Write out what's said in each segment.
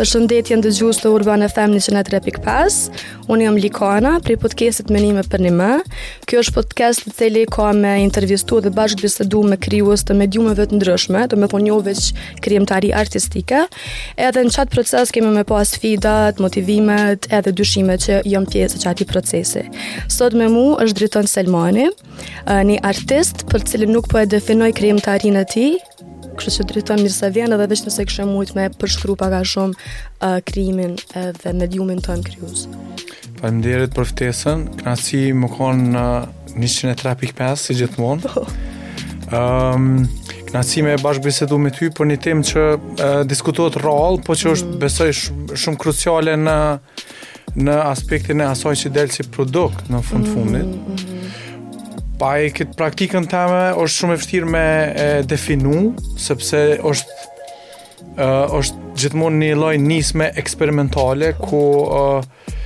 Përshëndetje ndëgjues të Urban FM 103.5. Unë jam Likana, prej podcastit Menime për nime. Kjo është podcast i cili ka me intervistu dhe bashkëbisedu me krijues të mediumeve të ndryshme, do me thonë jo veç krijimtari artistike, edhe në qatë proces kemi me pa sfidat, motivimet, edhe dyshimet që janë pjesë e qati procesi. Sot me mu është Driton Selmani, një artist për cilin nuk po e definoj krijimtarinë e tij, kështu që Driton mirë se vjen edhe veç nëse kishe mujt me përshkru pak a shumë uh, krijimin edhe mediumin tonë krijues. Faleminderit për ftesën. Kënaqësi me kanë 103.5 si gjithmonë. Po. Ëm um, Knaqsi me bashkëbisedu me ty për një temë që uh, diskutohet rrallë, po që është mm. besoj shumë kruciale në, në aspektin e asaj që del si produkt në fund mm, fundit. Mm, mm. Po e këtë praktikën teme është shumë e vështirë me e, definu, sepse është, uh, është gjithmonë një lloj nisme eksperimentale, ku uh,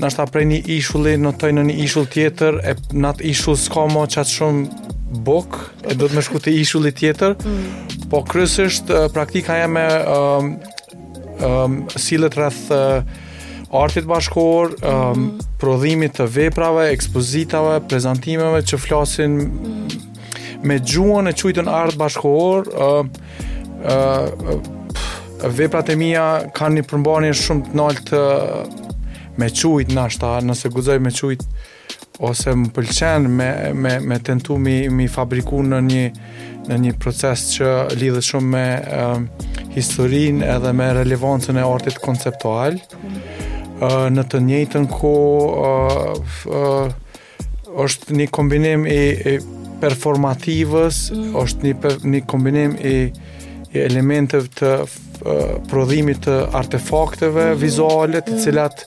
Nashta prej një ishulli notoj në një ishull tjetër, e në atë ishull s'ka mo qatë shumë bukë, e duhet me shku te ishulli tjetër, mm. po kryesisht praktika jeme um, um, sillet rreth uh, artit bashkëkohor, um, mm. prodhimit të veprave, ekspozitave, prezantimeve që flasin mm. Me gjuhën e qujtën art bashkëkohor, uh, uh, veprat e mia kanë një përmbajtje shumë të naltë me qujtë nashta, nëse guzoj me qujtë, ose më pëlqen me, me, me tentu m'i, m'i fabriku në një, në një proces që lidhet shumë me uh, historinë edhe me relevancën e artit konceptual. Uh, në të njëjtën kohë uh, uh, Është një kombinim i performativës, mm. është një, per, një kombinim i, i elementeve të prodhimit të artefakteve mm. vizuale, të mm. cilat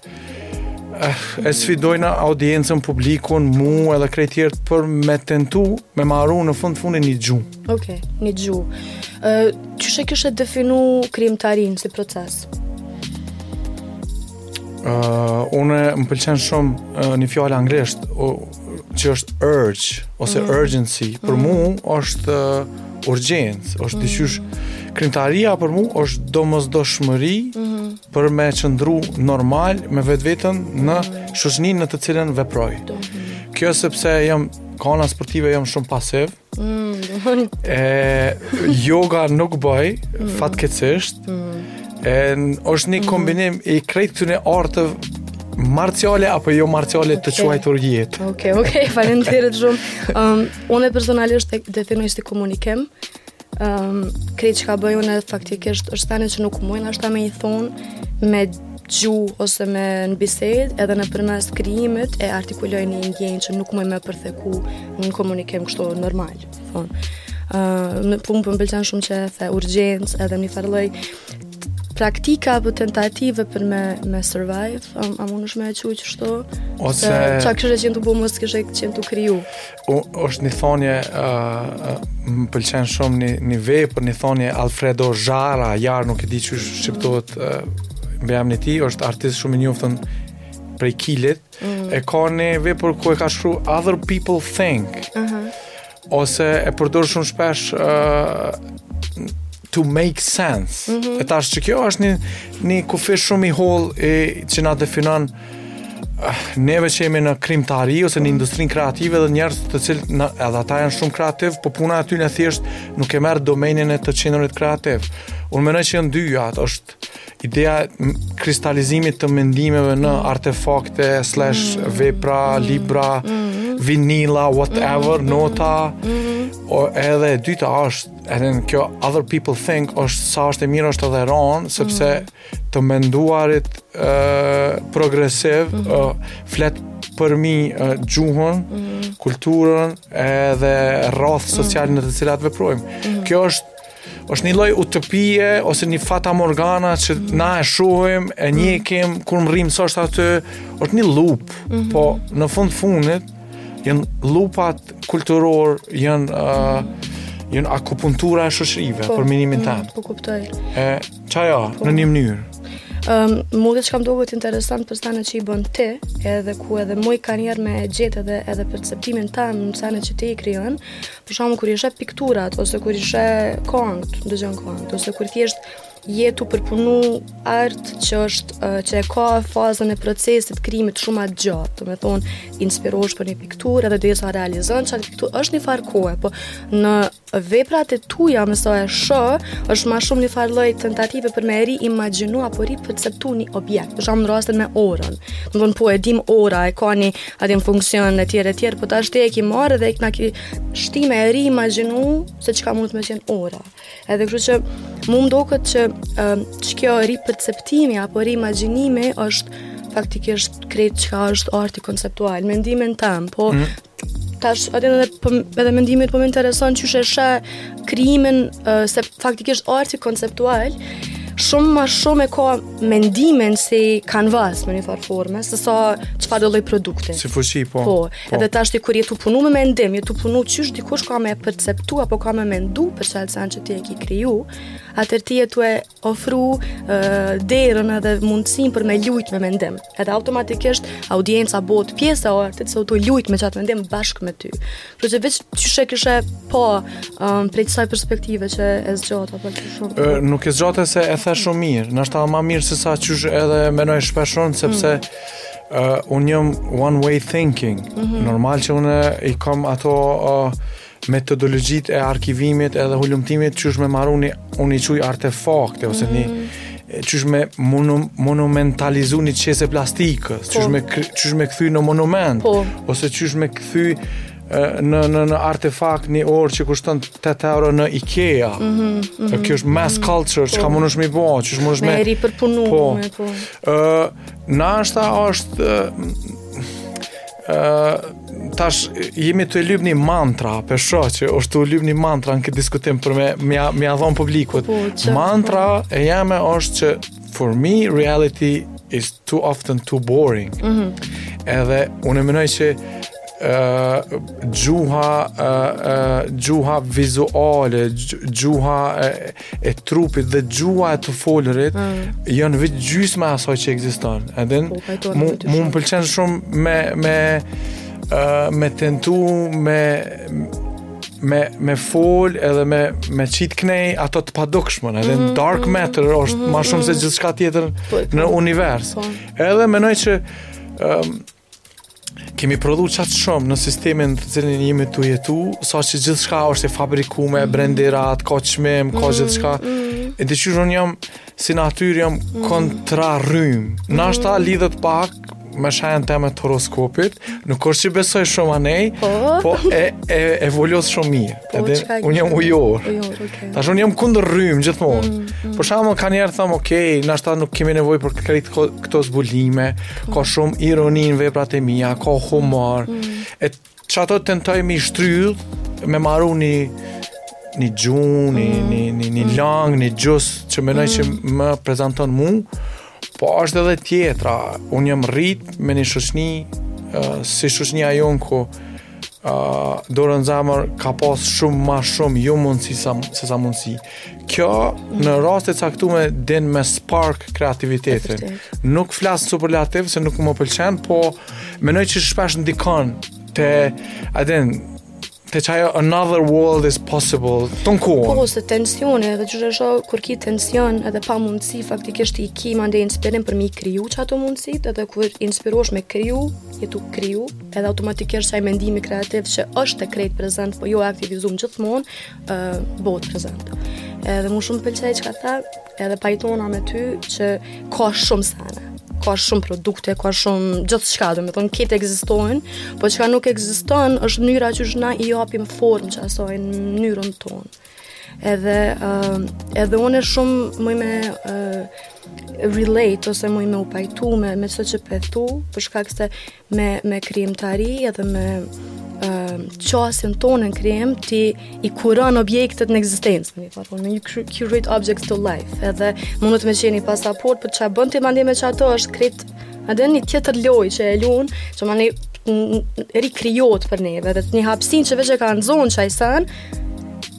eh, e sfidojnë audiencën, publikun, mu edhe krejt tjerë për me tentu me maru në fund fundi një gjuhë. Okej, okay, një gjuhë. Uh, qysh e kishe definu krijimtarinë si proces? Uh, unë më pëlqen shumë uh, një fjalë anglisht uh, që është urge ose mm. urgency. Për mm. mua është uh, urgjencë, është mm. diqysh krijimtaria për mua është domosdoshmëri mm -hmm. për me qëndru normal me vetveten në shoqninë në të cilën veproj. Mm -hmm. Kjo sepse jam kah ana sportive jam shumë pasiv. Mm Mm. e, yoga nuk bëj, mm. fatkeqësisht, mm. e, është një mm. kombinim i krejt të një arti marciale apo jo marciale okay. të quajtur jetë. Ok, ok, faleminderit shumë. Um, unë personalisht e definoj si komunikim, um, krejt që ka bëj une faktikisht është tani që nuk mujnë, është ta me i thonë me gjuhë ose me në bisedë edhe në përmes krijimit e artikuloj një ndjenjë që nuk muj me përthekue Një komunikim kështu normal, thonë. Uh, n'punë për po m'pëlqen shumë që e the urgjensë edhe një farloj praktika apo tentative për me me survive, a, a mund është me e quaj kështu? Ose çka kishte qenë të bëmë, kishte qenë të kriju. O, është një thonje ë uh, më pëlqen shumë një një vepër, një thonje Alfredo Jaar, Jaar nuk e di qysh shqiptohet uh, mbiemri i tij, është artist shumë i njoftun prej Kilit, Mm. E ka një vepër ku e ka shkru Other People Think. Mm -hmm. Ose e përdor shumë shpesh uh, to make sense. Mm -hmm. E tash që kjo është një, një kufi shumë i hollë e, që na definon uh, neve që jemi në krijimtari ose në mhm. industrinë kreative dhe njerëz të cilët, edhe ata janë shumë kreativ, po puna e tyne thjesht nuk e merr domenin e të qenërit kreativ. Unë menoj që janë dy ato, është Ideja e kristalizimit të mendimeve në mm. artefakte, slash, mm. vepra, mm. libra, mm. vinila, whatever, mm. nota, mm. o edhe e dyta është, edhe në kjo other people think, është sa është e mirë është edhe e ronë, sepse mm. të menduarit uh, progresiv, mm. uh, flet përmi uh, gjuhën, mm. kulturën, edhe rrathë socialë mm. në të cilat veprojmë. Mm. Kjo është është një lloj utopie ose një fata morgana që na e shohim, e ndjekim, kur mërrijmë s'është aty, është një llup, mm -hmm. po në fund t'fundit, janë llupat kulturorë, janë... Uh, janë akupunktura e shoqërive po, për menimin mm, tonë. Po kuptoj. E, qajo, po. në një mënyrë? Um, Mu edhe çka m'u dok interesant për senet që i bën ti, edhe ku edhe mu ka njerë me gjetë edhe, edhe perceptimin tand në senet që ti i krijon, Për shembull kur i sheh pikturat ose kur i sheh këngët, dëgjon këngët ose kur thjesht je tu përpunu art që është uh, që e ka fazën e procesit të krijimit shumë ma të gjatë, do të thonë inspirohesh për një pikturë edhe derisa realizon qatë pikturë është një farë kohe, po në veprat e tua me sa e shoh, është më shumë një farë lloj tentative për me reimagjinu apo riperceptu një objekt, për shembull në rastin me orën. Do të thonë po e dim ora e ka një atin funksion e tjerë e tjerë, po tash ti e ki marrë dhe e ki shti me e riimagjinu se çka mundet me qenë ora. Edhe kështu që mu më duket që që kjo riperceptimi apo riimagjinimi është faktikisht krejt çka është arti konceptual, mendimin tem, po mm -hmm tash atë edhe po edhe mendimit po më intereson qysh e sheh krijimin se faktikisht arti konceptual shumë më shumë e ka mendimin si kanvas në një farë forme, se sa çfarëdolloj produkti. Si fushi, po. Po, po. edhe tash kur je tu punu me mendim, je tu punu qysh dikush ka me perceptu, apo ka me mendu për qat send që ti e ki kriju, atëherë ti je tu e ofru uh, derën edhe mundësinë për me lujt me mendim. Edhe automatikisht audienca bohet pjesë e artit, se është tu lujt me qat mendim bashkë me ty. Për të veç qysh kisha e pa um, prej qësaj perspektive që e zgjata fort shumë e, Nuk e zgjate, se e the shumë mirë Nashta ma mirë se sa qysh edhe menoj shpesh unë Sepse mm. uh, unë jom one way thinking mm -hmm. Normal që unë i kam ato uh, metodologjitë e arkivimit edhe hulumtimit qysh me maru ni unë i quj artefakte ose mm -hmm. një E qysh me monum, monumentalizu një qese plastike, po. qysh, me, qysh me kthy në monument, po. ose qysh me kthy në, në, në artefakt një orë që kushton 8 euro në Ikea. Mm -hmm, mm -hmm, kjo është mass mhm, culture, çka po. munesh me bo, qysh munesh me... Me e ripërpunu, po. me po. Uh, nashta është... Uh, tash jemi tu lyp një mantra, po e shoh që është tu lyp një mantra në këtë diskutim për me m'ia, m'ia dhonë publikut. Po, që, mantra po. e jeme është që for me reality is too often too boring. Mm -hmm. Edhe unë menoj që uh, gjuha uh, uh, gjuha vizuale, gjuha uh, e trupit dhe gjuha e të folurit mm. janë veç gjysma e asaj që ekziston edhe po, po, mu, mu më pëlqen shumë me me, uh, me tentu me me me fol edhe me me qit knej ato të padukshmën edhe mm -hmm. dark matter është mm -hmm ma shumë se mhm. gjithçka tjetër po, në univers po. edhe menoj që um, kemi prodhu qaq shumë në sistemin te cili jemi tu jetu, sa që gjithçka është e fabrikume, mm. brendirat, ka çmim, ka mm. gjithçka, mm. edhe qysh unë jam, si natyrë jam mm. kontra rrymës. Mm. Nashta lidhet pak, me shejën teme të horoskopit, nuk është që besoj shumë anej, po, po e, e, e shumë mirë. Po, Edhe, qka unë jam ujor. Ujor, okay. Tash unë jam kundër rrymës gjithmonë. Mm, mm. Për shembull kanjëherë thom, ok, nashta nuk kemi nevojë për krejt këto zbulime, mm. ka shumë ironi në veprat e mia, ka humor. Mm. E qato tentoj me i shtrydh me maru ni një xhu, një mm. një një një mm. lang, një juice që menoj mm. që më prezanton mua Po është edhe tjetra, unë jam rrit me një shoqni, si shoqnia jonë ku dorën në zemër ka pas shumë ma shumë ju jo mundësi sa, se sa mundësi. Kjo në raste caktume din me spark kreativitetin. Nuk flas n'superlativ se nuk më pëlqen, po mendoj që shpesh ndikon te a din Te qajo another world is possible Ton ku? Po, se tensioni edhe qysh kur ki tension edhe pa mundësi faktikisht i ki mandej inspirim për mi kriju që ato mundësit edhe kur inspirosh me kriju jetu kriju edhe automatikisht qaj mendimi kreativ që është te krejt prezent po jo i aktivizum gjithmonë uh, bohet prezent edhe mu shumë pëlqej çka tha Edhe pajtona me ty që ka shumë sene, ka shumë produkte, ka shumë gjithçka, domethonë, këto ekzistojnë, po çka nuk ekziston është mënyra qysh na i japim formë qasaj në mënyrën tonë. Edhe, uh, edhe unë shumë muj me uh, relate ose muj me u pajtu me, me ça po thu, për shkak se me me krijimtari edhe me qasjen tonë në krim ti i kuron objektet në ekzistencë në një farë formë you curate objects to life edhe mund të më qeni pasaport për çfarë bën ti mandej me qato është krejt edhe një tjetër lojë që e lun që mandej rikrijohet për neve dhe një hapsinë që veç e ka nxon qaj sen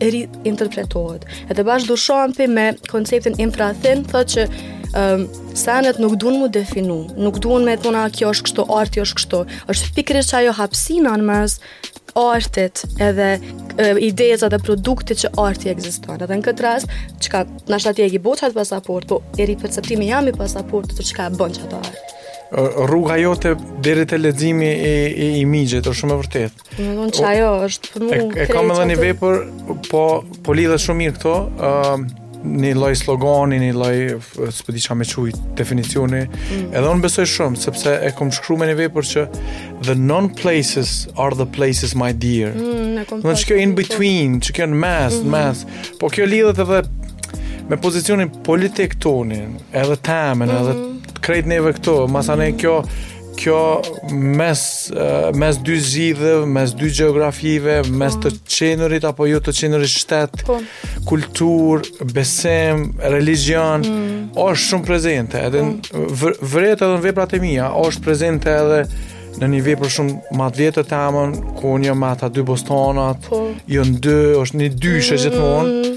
e riinterpretohet edhe bash Duchamp-i me konceptin infrathin thotë që um, Senet nuk duhen mu definu, nuk duhen me thonë kjo është kështu, arti është kështu. Është pikërisht qajo hapësina në mes artit edhe idesë edhe produktit që arti ekziston. Edhe në këtë rast, çka nashta ti e ki bo qat pasaportë, po riperceptimi jem i pasaportës, çka bën qato art. Rruga jote deri te leximi i i, imixhit është shumë e vërtetë. Domethënë qajo është për mu krejtë. E, e kam edhe një vepër, po, po lidhet shumë mirë këtu, uh, një lloj slogani, një lloj, s'po di ça me quj, definicioni, mm. edhe unë besoj shumë, sepse e kom shkru në një vepër që the non-places are the places my dear. Mm, në në qikjo in between, qikjo në mes, mm -hmm. mes, po kjo lidhet edhe me pozicionin politik tonin, edhe temen, mm -hmm. edhe mhm. krejt neve këtu, masanej kjo, Kjo mes mes dy zgjidhjeve, mes dy gjeografive, mes të qenurit apo jo të qenurit shtet, po. kulturë, besim, religjion, mm. është shumë prezente. Edhe po. vërtet edhe në veprat e mia është prezente edhe në një vepër shumë më të vjetër temen, ku unë jam me ata dy bostanat, po. janë dy, është një dyshe mm. gjithmonë.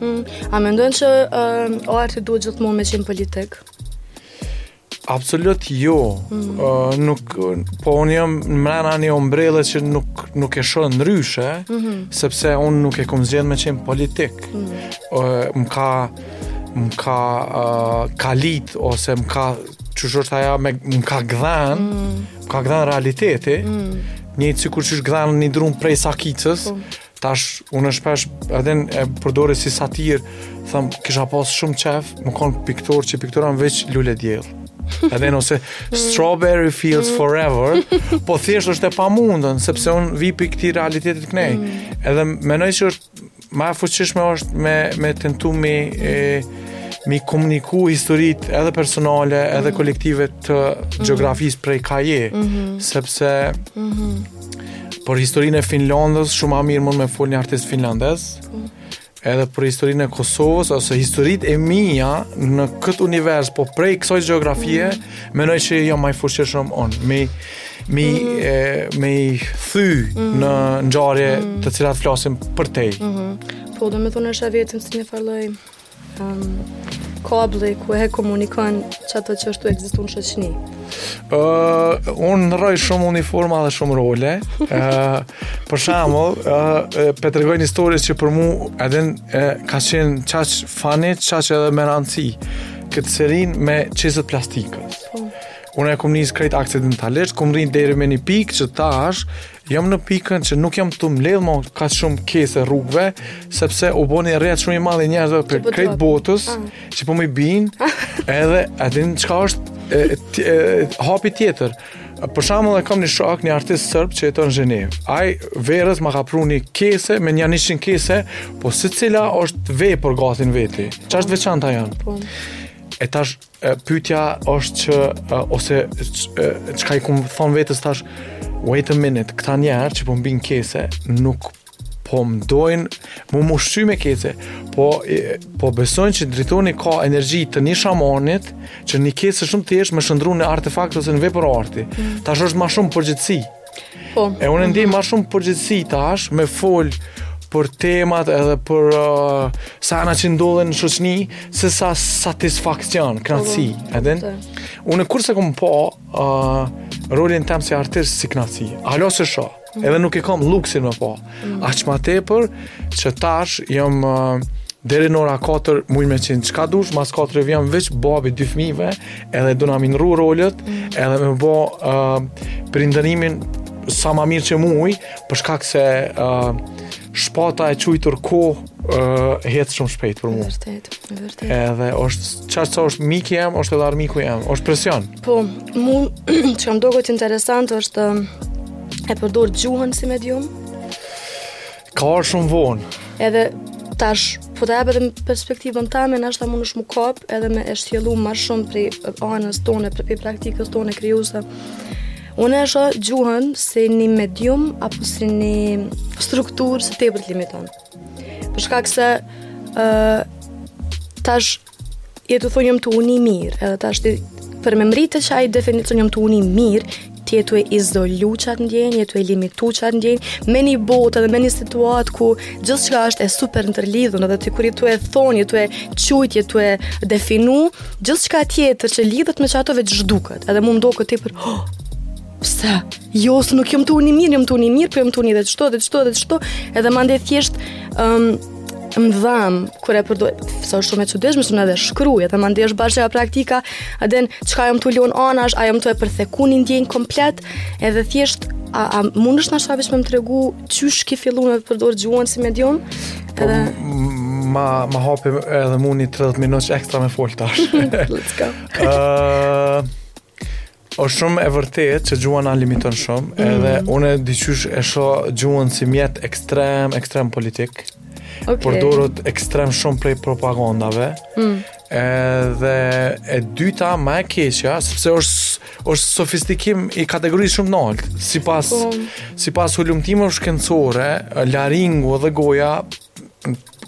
Mm, a mendon që uh, arti duhet gjithmonë me qenë politik? Absolut jo. Mm. Uh, nuk po un jam mrena një ombrelle që nuk nuk e shoh ndryshe, mm -hmm. sepse un nuk e kam zgjedh me qenë politik. Mm. Uh, më ka më ka uh, kalit ose më ka qysh është ajo me më ka gdhen mm. më ka gdhen realiteti mm. njëjtë sikur qysh gdhen një dru prej sakicës mm. Tash, unë shpesh edhe e përdore si satirë, thom, kisha pas shumë qef, me konë piktor që pikturon veç luledielli. Edhe nëse Strawberry Fields Forever, po thjesht është e pamundun, sepse unë vi prej këtij realiteti knej. Mm. Edhe menoj që është, ma e fuqishme është me, me tentu me i, mi komuniku historitë edhe personale, edhe mm. kolektive të mm. gjeografisë prej kah je, mm-hmm. sepse... Mm-hmm. Për historinë e Finlandës, shumë ma mirë mund me fol një artist finlandez. Edhe për historinë e Kosovës ose historitë e mia në këtë univers, po prej kësaj gjeografie, menoj që jam ma i fuqishëm un. Me i mm. e, me i thy mm. në ngjarje mm. të cilat flasim për te. Mm -hmm. Po domethonë është vetëm si një farloj kabli ku e komunikon çato që është tu ekzistu në shoqni? Uh, unë ndrroj shumë uniforma dhe shumë role. Uh, për shembull, uh, po e tregoj një histori që për mu edhe uh, ka qenë çaq funny, çaq edhe me rëndësi. Këtë serinë me qeset e plastikës. Po. Unë e kom nisë krejt aksidentalisht, kom mrri deri me një pikë që tash, Jam në pikën që nuk jam tu mbledh ma kaq shumë kese rrugëve, sepse u bo një rrjet shumë i madh i njerëzve prej krejt botës, ah. që po m'i bijnë, edhe a din çka është hapi tjetër. Për shembull e kam një shok, një artist serb që jeton në Gjenevë. Ai verës ma ka pru një kese me nja 100 kese, po secila është vepër gati në veti. Çfarë është veçantja? Po. E tash Pyetja është që ose çka i kom thon vetes tash wait a minute, këta njerëz që po m'bijnë kese nuk po mdojnë mu me m'ushqy me kese po, e, po besojnë që Dritoni ka energji të një shamanit që një kese shumë të thjeshtë me shndërru në artefakt ose në vepër arti mm. tash është ma shumë përgjegjësi Po. E unë ndi ma shumë përgjegjësi tash me fol për temat edhe për uh, sene që ndodhin në shoqni, se sa satisfaksion, knaqësi, po, po, edhe? Unë kurrë s'e kom pa uh, rolin tem si artist si knaqësi, ala s'e shoh, mhm. edhe nuk e kom luksin me pa, Mm. Aq ma tepër që tash jam uh, deri në ora 4 muj me qenë çka dush, mas 4 jam veç babi i dy fëmijëve, edhe duhna me i ndrru rolet, mm. edhe me bo uh, prindërimin sa ma mirë që muj, për shkak se uh, shpata e qujtur kohë uh, hec shumë shpejt për mu. Vërtet, vërtet. Edhe është çfarë është miku jem, është edhe armiku jem, është presion. Po, mu çka m'doket interesant është e përdor gjuhën si medium ka, a, shumë vonë. Edhe tash, po ta jap edhe perspektivën teme nashta munesh m'u kapë edhe me e shtjellu ma shumë prej anës tone, prej praktikës tone krijuse. Unë e shoh gjuhën si një medium apo si një strukturë se tepër të limiton. Për shkak se, uh, tash Je tu thonë jam tu u ni mirë, edhe tash ti për me mrri te qaj definicion jam tu u ni mirë, ti je tu e izolu qatë ndjenjë, je tu e limitu qatë ndjenjë, në një botë edhe në një situatë ku gjithçka është e super ndërlidhun, edhe ti kur je tu e thonë, je tu e qujtë, je tu e definu, gjithçka tjetër që lidhet me qato veç zhduket, edhe mu m'doket tepër, oh, pse, jo, se nuk jam tu u ni mirë, jam tu u ni mirë, por po jam tu u ni edhe qëto, edhe qëto, edhe qëto, edhe mandej thjesht, um, të më dhem, kur e përdor, se është shumë e çuditshme, se edhe shkruj, edhe mandej bashkë e praktika, a din, çka jam tu lonë anash, a jam tu e përtheku një ndjenjë komplet, edhe thjesht, a, a mundesh nashta veç me më tregu, qysh ki fillu me përdor gjuhën si medium, po, edhe... Ma, ma hape edhe mu ni 30 minutësh ekstra me folë tash. Let's go. uh, Është shumë e vërtetë që gjuha na limiton shumë, mm. edhe unë diqysh e shoh gjuhën si mjet ekstrem, ekstrem politik. Okay. Përdoret ekstrem shumë prej propagandave. Mm. Edhe e dyta ma e keqja, sepse është është sofistikim i kategorisë shumë nalt. Sipas po. sipas hulumtimeve shkencore, laringu dhe goja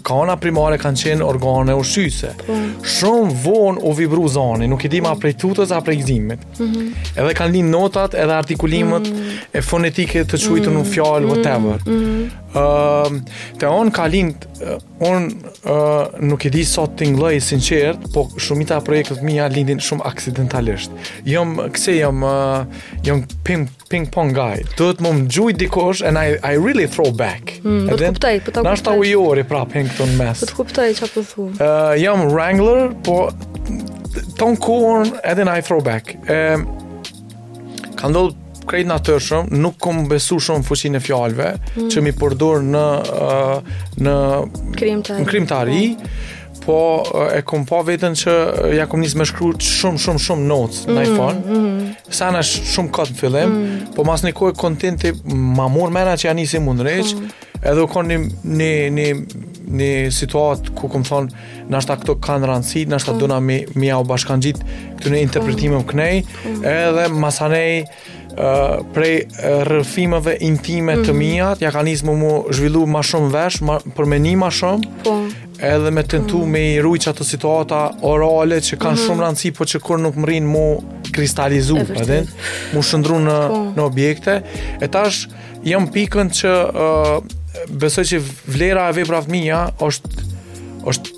Kah ana primare kanë qenë organe ushqyse. Po. Shumë vonë u vibru zani, nuk e dim a prej tutës a prej gzimit. Mm -hmm. Edhe kanë lind notat edhe artikulimet mm -hmm. e fonetike të quajtur mm -hmm. në fjalë, mhm. whatever. Mm -hmm. uh, te unë ka lind, uh, unë uh, nuk e di sot të nglojë sinqert, po shumica projektet e mia lindin shumë aksidentalisht. Jom, këse jom, uh, jom ping ping pong guy. Duhet me m'gjujt dikush and I I really throw back. Mm, po të kuptoj, po të kuptoj. Nashta u jori prap heng këtu në mes. Po të kuptoj çfarë po thu. Ë uh, jam wrangler, po ton kuon edhe në I throw back. Ë um, ka ndodhur krejt natyrshëm, nuk kom besu shumë fuqinë e fjalëve mm. që me i përdor në uh, në krijimtari. Në krijimtari. Po. Po e kom pa veten që ja kom nisë me shkru shumë shumë shumë notes në mm, iPhone. Mm -hmm. Sana shumë kot në fillim, mm -hmm. po mas një kohë kontenti ma murr mena që ja nisi m'u ndreq. Mm -hmm. Edhe u kon një një një një situatë ku kom thon nashta këto kanë randësi, nashta mm -hmm. dona mi mi ja u bashkangjit këtyne interpretimeve mm -hmm. kënej, mm -hmm. edhe masanej Uh, prej rrëfimeve intime mm -hmm. të mhm. mia, ja ka nisë mu mu zhvillu ma shumë vesh, ma, për me ni ma shumë, po. edhe me tentu mm -hmm. me i rujt qato situata orale që kanë mm -hmm. shumë randësi, po që kur nuk mrrijnë mu kristalizu, edhe, mu shëndru në, po. në objekte, e tash jam n'pikën që uh, besoj që vlera e veprave t'mia është është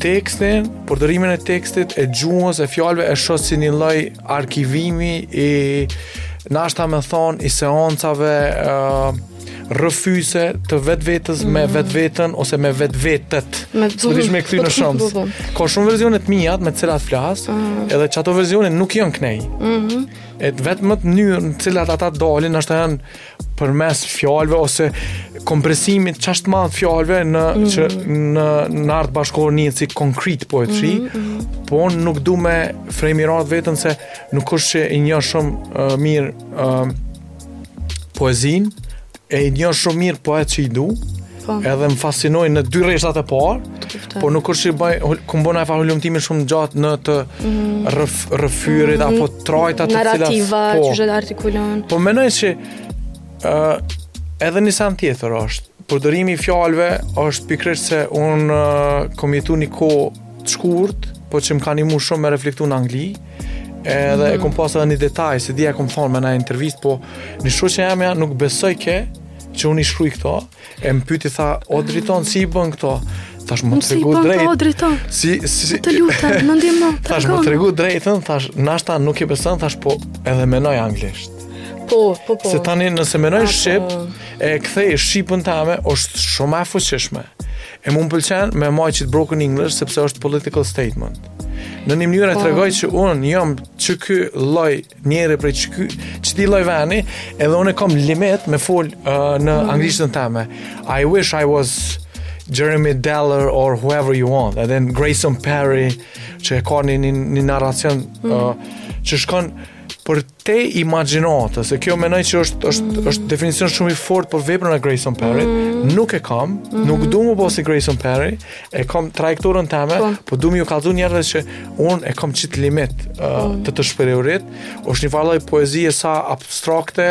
tekstin, përdorimin e tekstit, e gjuhës, e fjalëve e shoh si një lloj arkivimi i nashta me thon i seancave uh, rrëfyese të vetvetes mm -hmm. me mhm. vetveten ose me vetvetet më duhet me kthy në shumës ka shumë verzione t'miat me t'cilat flas mm -hmm. edhe qato verzione nuk janë kënej mm -hmm. e vetmja mënyrë në cilat ato dalin është e janë përmes fjalëve ose kompresimit qaq të madh t'fjalëve në mm -hmm. që në në art bashkëkohor njihet si concrete poetry, mm -hmm. po unë nuk du me frejmirat vetën se nuk është që e njoh shumë uh, mirë uh, poezinë, e i njoh shumë mirë poetët që i du, Po. Edhe më fascinojnë në dy rreshtat e parë, por nuk është që bëj kum bën far hulumtimi shumë gjatë në të mhm. rrëf rrëfyerit mm -hmm. apo trajta të cilat narrativa po, që jetë artikulon. Po mendoj se ë uh, edhe një send tjetër është përdorimi i fjalëve është pikërisht se un uh, kom jetu një kohë të shkurt, po që më ka nimu shumë me reflektu në Angli, edhe mm -hmm. e mhm. kom pas edhe një detaj, s'e di a e kom thonë në një intervistë, po një shoqe e jemja nuk besojke, Që unë i shkruj këto, e më pyti tha, o Driton, si i bën këto? Thash me t'tregu drejt. O Driton, si, si, si, të lutem, më ndihmo, të Thash me t'tregu drejtën, thash, nashta nuk e beson, thash po edhe menoj anglisht. Po, po, po. Se tani nëse menoj Apo... shqip, e kthej shqipën tame, është shumë e fuqishme. E mu m'pëlqen me majt qat broken English, sepse është political statement. Në një mënyrë e po. tregoj që unë jam qiky lloj njeri prej qiky, qiti lloj veni, edhe unë e kam limit me fol uh, në mm. anglishten tame. I wish I was Jeremy Deller or whoever you want, and then Grayson Perry, që e ka një, një, një narracion mm. uh, që shkon përtej imagjinatës, se kjo mendoj që është është mm. është definicion shumë i fortë për veprën e Grayson Perry, mm. nuk e kam, mm. nuk dua me pas si Grayson Perry, e kam trajektorën teme, po, po du me ju kallzu njerëzve që unë e kam qit limit uh, po. të të shprehurit, është një farë lloj poezije sa abstrakte,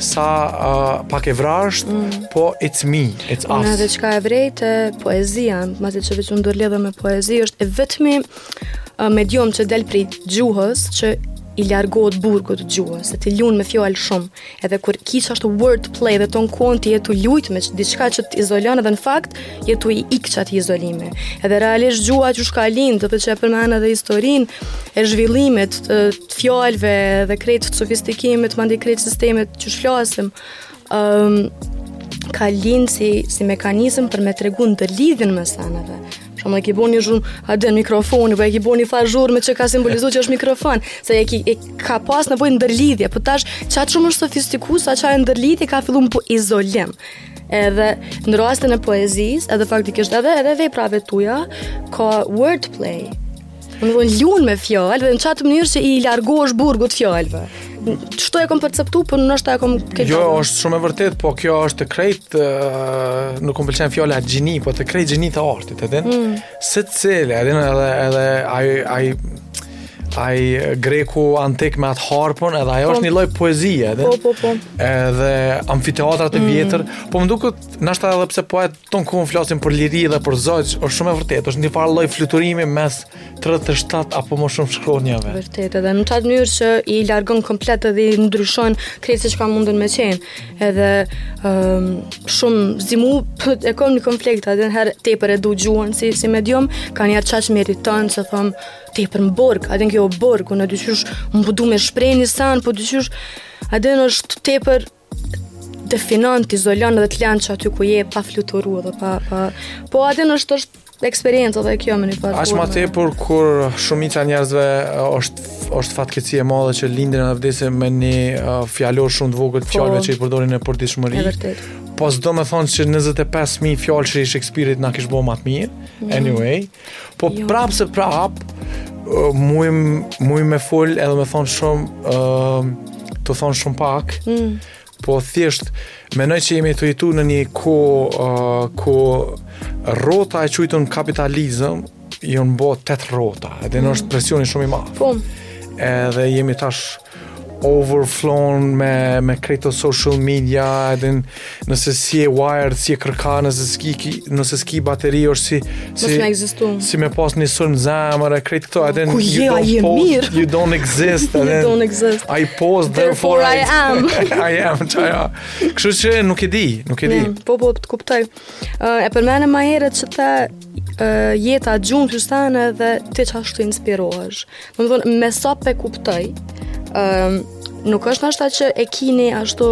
sa uh, pak e vrazhd, mm. po it's me, it's us. Unë edhe çka e vrejta te poezia, ma të që vëqë unë me poezi, është i vetmi uh, medium që del prej gjuhës, që i largohet burgut gjuhës, se ti lun me fjalë shumë. Edhe kur ki qashtu word play dhe tanë kohën ti je tu lujt me diçka që të izolon edhe në fakt, je tu i ik qatij izolimi. Edhe realisht gjuha qysh ka lind dhe që e përmen edhe historin e zhvillimit të, të fjalëve dhe krejt të sofistikimit, mandej krejt sistemit qysh flasim, um, ka lind si, si mekanizm për me tregu ndërlidhjen mes neve. Shembull e ki bo një zhurmë, a din mikrofoni, po e ki bo një farë zhurmë që ka simbolizu që është mikrofon, se e, ki, e ka pas nevojë ndërlidhje, po tash qaq shumë është sofistiku, sa qajo ndërlidhje ka fillu m'u bo izolim. Edhe në rastin e poezisë, edhe faktikisht edhe edhe veprave tuja, ka wordplay, Unë lun me fjalë dhe në qatë mënyrë që i largohesh burgut fjalëve. Qështu e kom perceptu, po ndoshta e kom keq. Jo, është shumë e vërtetë, po kjo është te krejt, nuk po m'pëlqen fjala gjini, po te krejt gjinitë e artit, e din, mm. secila, edhe në, edhe, edhe, ai, ai, ai, greku antik me atë harpën, edhe ajo po. është një lloj poezie, edhe, po, po, po. edhe amfiteatrat e mm. vjetër, po më duket, ndoshta edhe pse poet Tonë kohën flasim për liri dhe për zogj, është shumë e vërtetë, është një farë lloj fluturimi mes 37 apo më shumë shkronjave. Vërtetë, edhe në qat mënyrë që i largon komplet dhe i ndryshon krejt se çka mundën me qenë. Edhe ëm ehm, shumë zi, mu e kam një konflikt edhe herë tepër e du gjuhën si si medium, kanëniherë qaq më irriton se thom tepër në burg, a din kjo burg, unë di qysh po du me shpreh një sen, po di qysh a din është tepër Definon, të izolon dhe të lenë që aty ku je pa fluturu dhe pa... pa... Po a din është është eksperiencë dhe kjo me një farë. Aq ma tepër kur shumica e njerëzve është, është fatkeqësi e madhe që lindin dhe vdesin me një uh, fjalor shumë të vogët po. fjalëve që i përdorin në përditshmëri. E vërtetë. Po s'do me thonë që 25.000 fjalëshi i Shakespeare-it na kish bo ma t'mirë, mm. anyway. Po jo. prapë se prapë, mujm, mujm me fol edhe me thonë shumë, uh, tu thonë shumë pak, mm. po thjesht, menoj që jemi tu jetu në një ko, uh, ku rrota e qujtun kapitalizëm, jonë bo tetë rrota, e din mm. është presioni shumë i madh. Po. Edhe jemi tash, overflown me me krejt këto social media edhe nëse s'je wired s'je kërka nëse s'ki ki, nëse s'ki bateri është si si me ekzistu si me pas një sulm zemër e krejt këto edhe ku je a je mirë you don't exist you then, don't exist i post therefore, therefore i am i am qaja kështu që nuk e di nuk e di yeah, po po të kuptoj uh, e përmende më herët që ta uh, jeta gjun që stane dhe ti qashtu inspirohesh Me thonë, me sa pe kuptoj, um, nuk është nashta që e kini ashtu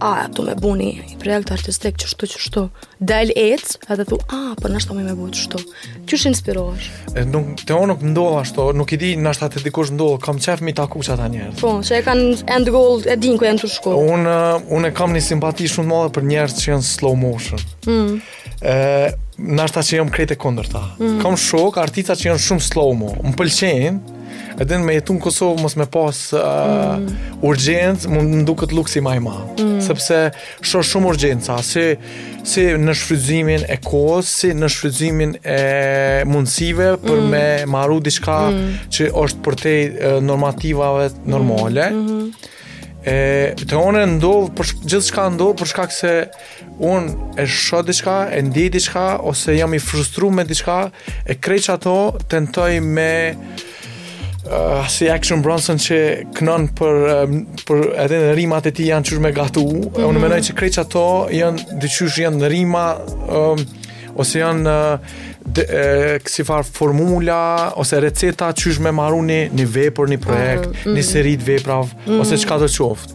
a, du me bo ni projekt artistik, qështu, qështu, del ec, edhe thu, a, për po nashta me me bo, qështu, qysh inspirohesh? E, nuk, te unë nuk ndodh ashtu, nuk e di nashta te dikush ndodh, kam qef me i taku qata njerëz. Po, që e kanë end goal, e dinë ku jenë tu shku. Unë, unë e kam një simpati shumë t'madhe për njerëz që janë slow motion. Mm. Ë, nashta që jam krejt e kundërta. Mm. Kam shok artista që janë shumë slow mo. Më pëlqejnë. Edhe me jetu në Kosovë mos me pas uh, mm. urgjencë, më më duket luksi më i madh. Mm. Sepse shoh shumë urgjenca, si si në shfrytëzimin e kohës, si në shfrytëzimin e mundësive për mm. me maru diçka mm. që është përtej normativave normale. Mm. Mm -hmm. E, te unë ndodh, për gjithçka ndodh, për shkak se Un e shoh diçka, e ndi diçka ose jam i frustru me diçka, e krejt ato tentoj me uh, si Action Bronson që kënon për, um, për edhe në rimat e tij janë qysh me gatu, mm -hmm. unë mhm. menoj që krejt ato janë diqysh janë në rima, um, ose janë uh, de, e, si farë formula ose receta qysh me maru një vepër, një projekt, mm -hmm. një mhm. seri të veprave, mm -hmm. ose qka të qoftë.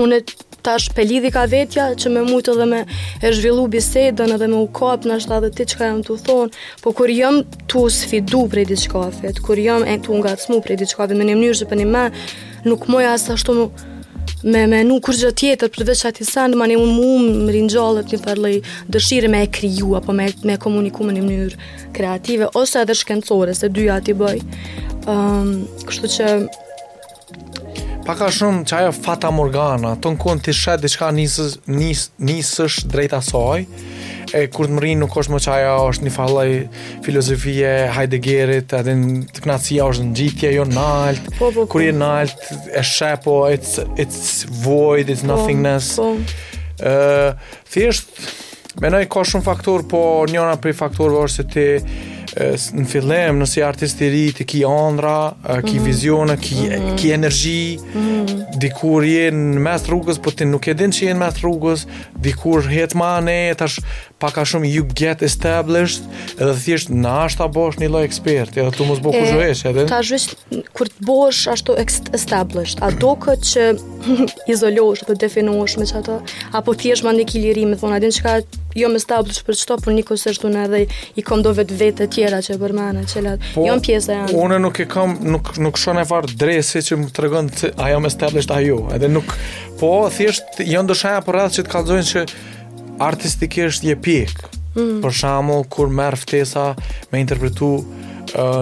Unë tash pe lidhi ka vetja që me mujtë edhe me e zhvillu bisedën edhe me u kap nashta edhe ti qka jam tu thonë, po kur jam tu u sfidu prej diçkafit, kur jam tu u ngacmu prej diçkafit, në një mënyrë që për një me, nuk muj as ashtu mu, me menu kurgjë tjetër përveç atij send mani unë mu më ringjallet një farë lloj dëshire me kriju apo me, me komuniku në një mënyrë kreative ose edhe shkencore se dyjat i bëj um, kështu që Pak a shumë qajo Fata Morgana Tonë kohën ti sheh diçka nisesh nis, nis, drejt asaj E kur të mrrin nuk është mo qajo është një farë lloj filozofi e Heideggerit Edhe në të knaqësia është në ngjitje jo nalt po, po, po. Kur je nalt e sheh po it's, it's void, it's po, nothingness po, po. Uh, Thjesht Menoj ka shumë faktor, po njëra prej faktorëve është se ti në fillim nëse si artist i ri ti ki andra, ki mhm. vizione, ki mhm. ki energji, mhm. dikur je në mes rrugës, po ti nuk e din që je në mes rrugës, dikur hin ma n'e tash pak a shumë you get established, edhe thjesht nashta bohesh një lloj ekspert, edhe tu mos bo u zhvesh, edhe të zhvesh, kur të bosh ashtu established, a don këtë që izolosh apo definosh me qato apo thjesht ma n'fund ki liri me thonë a din çka jam established për qëto por nëse është unë edhe i kom do vete vete të tjera që përmban që po, janë pjesë e jona unë nuk e kam nuk nuk shoh një farë drejtimi që më tregon se a jam established a jo edhe nuk po thjesht janë ndoshta apo rrethana që të kallzojnë që artistikisht je pik mm. për shembull kur merr ftesa me interpretu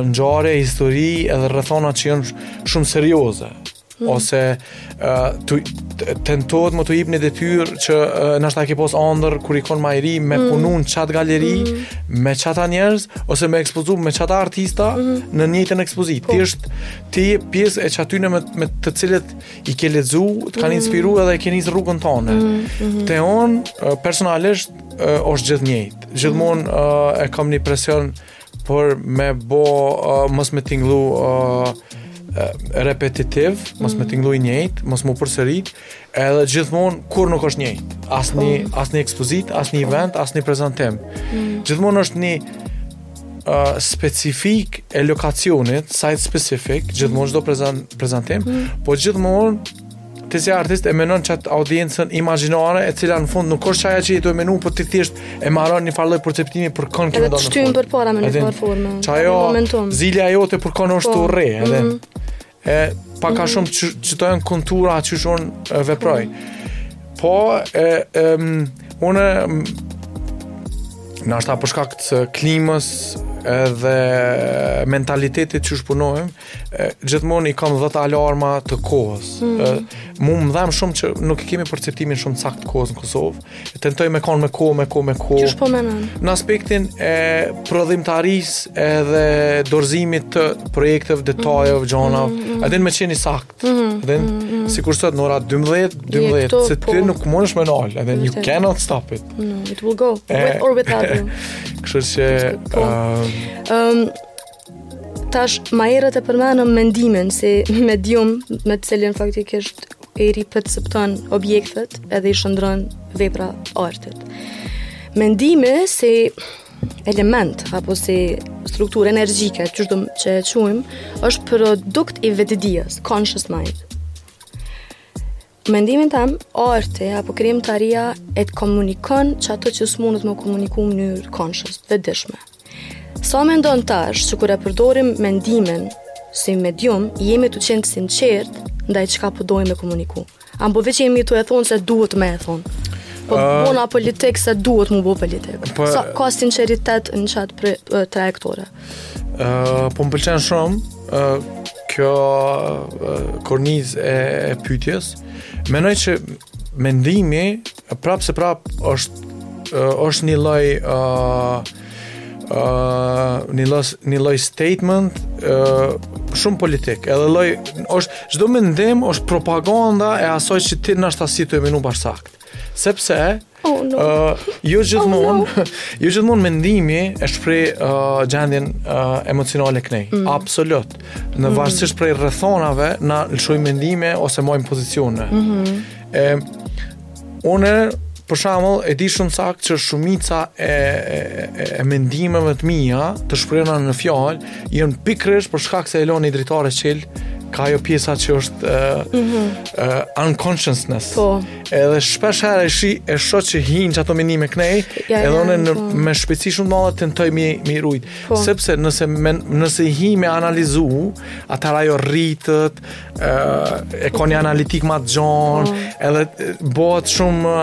ngjarje, histori edhe rrethana që janë shumë serioze. Mm. ose uh, të tentohet me t'u jep një detyrë që uh, nashta e ke pas andërr kur je kon ma i ri me mm. punu n'qat galeri mm. me qata njerëz ose me ekspozu me qata artista mm. në t'njëjtën ekspozitë po. është ti je pjesë e qatyne me, me të cilët i ke lexu të kanë mm. inspiru edhe e ke nis rrugën tonde mm. mm. te unë uh, personalisht uh, është gjith njëjtë gjithmonë mm. uh, e kam një presion Për me bo, uh, mos me tinglu uh, repetitiv, mos me tinglu i njëjtë, mos m'u përsërit, edhe gjithmonë kurrë nuk është njëjtë. As një, po. as një ekspozit, as një event, as një prezantim. Mm. Gjithmonë është një uh, specifikë e lokacionit, site specific, gjithmonë çdo prezant, prezantim, mm. po gjithmonë Ti si artist e menon qat audiencën imagjinare e cila në fund nuk është qaja që je tu e menu, po ti thjesht e maron një farë lloj perceptimi për kënd ke me bo në fund. Edhe të shtyn përpara në një farë formë. Që ajo, zilja jote për kënd është tu po. ra, edhe. Mm -hmm. E, pa ka mhm. shumë që, që t'i jep kontura qysh me veprojt. Po, e, e, unë, nashta për shkak të klimës edhe mentalitetit qysh punojmë, gjithmonë i kam 10 alarma të kohës. Mm. Mu më dhemb shumë që nuk e kemi perceptimin shumë të saktë të kohës në Kosovë. Tentoj me kanë me kohë, me kohë, me kohë. Qysh po menon? Në aspektin e prodhimtarisë edhe dorëzimit të projekteve, detajeve, mm. gjonave. Mm. Mm. A din me qenë i saktë. Mm. Mm-hmm. A din, mm. Mm-hmm. sikur sot në ora 12, 12, se po. ti nuk mundesh me nalë. A din, you cannot stop it. No, it will go. With or without you. Kështu që... Po. Um, um, Tash, ma herët e përmendëm mendimin si medium me të cilin faktikisht i ripercepton objektet edhe i shndërron n'vepra arti. Mendimi si element apo si strukturë energjike, qysh do që e qujm, është produkt i vetëdijës, conscious mind. Mendimin tem, arti apo krijimtaria e të komunikon qato që s'munet me komuniku në mënyrë conscious, vetëdijshme. Sa mendon tash, që kur e përdorim mendimin si medium, jemi tu qenë sinqertë ndaj çka po dojmë me komuniku. Apo veç jemi tu e thonë se duhet me e thonë. Po uh, bona politikë se duhet mu bo politikë. Po, sa ka sinqeritet në qatë trajektore? Uh, po më pëlqen shumë uh, kjo uh, kornizë e, e pytjes. Mendoj që mendimi prap se prap është uh, është një lloj uh, uh, një lloj një lloj statement uh, shumë politik. Edhe lloj është çdo mendim është propaganda e asaj që ti ndoshta s'je tu e menu bash saktë. Sepse uh, Oh, no. uh, jo gjithmonë, oh, no. jo gjithmonë mendimi e shpreh uh, gjendjen uh, emocionale knej. Mm. Absolut. Në mm. varësisht prej rrethonave na lëshojmë mendime ose majmë pozicione. Mm -hmm. E unë për shembull e di shumë saktë që shumica e, e, e mendimeve të mia të shprehuna në fjalë janë pikërisht për shkak se e lo ni dritare çelë ka ajo pjesa që është uh, mm -hmm. uh, unconsciousness. Po. Edhe shpesh herë e shi e shoh që hinë qato mendime knej, ja, edhe unë në po. me shpejtësi shumë të madhe tentoj me i, me i rujt. Po. Sepse nëse me, nëse hi me analizu, atëherë ajo rritet, ë e ka ni analitik ma të gjonë, po. edhe bëhet shumë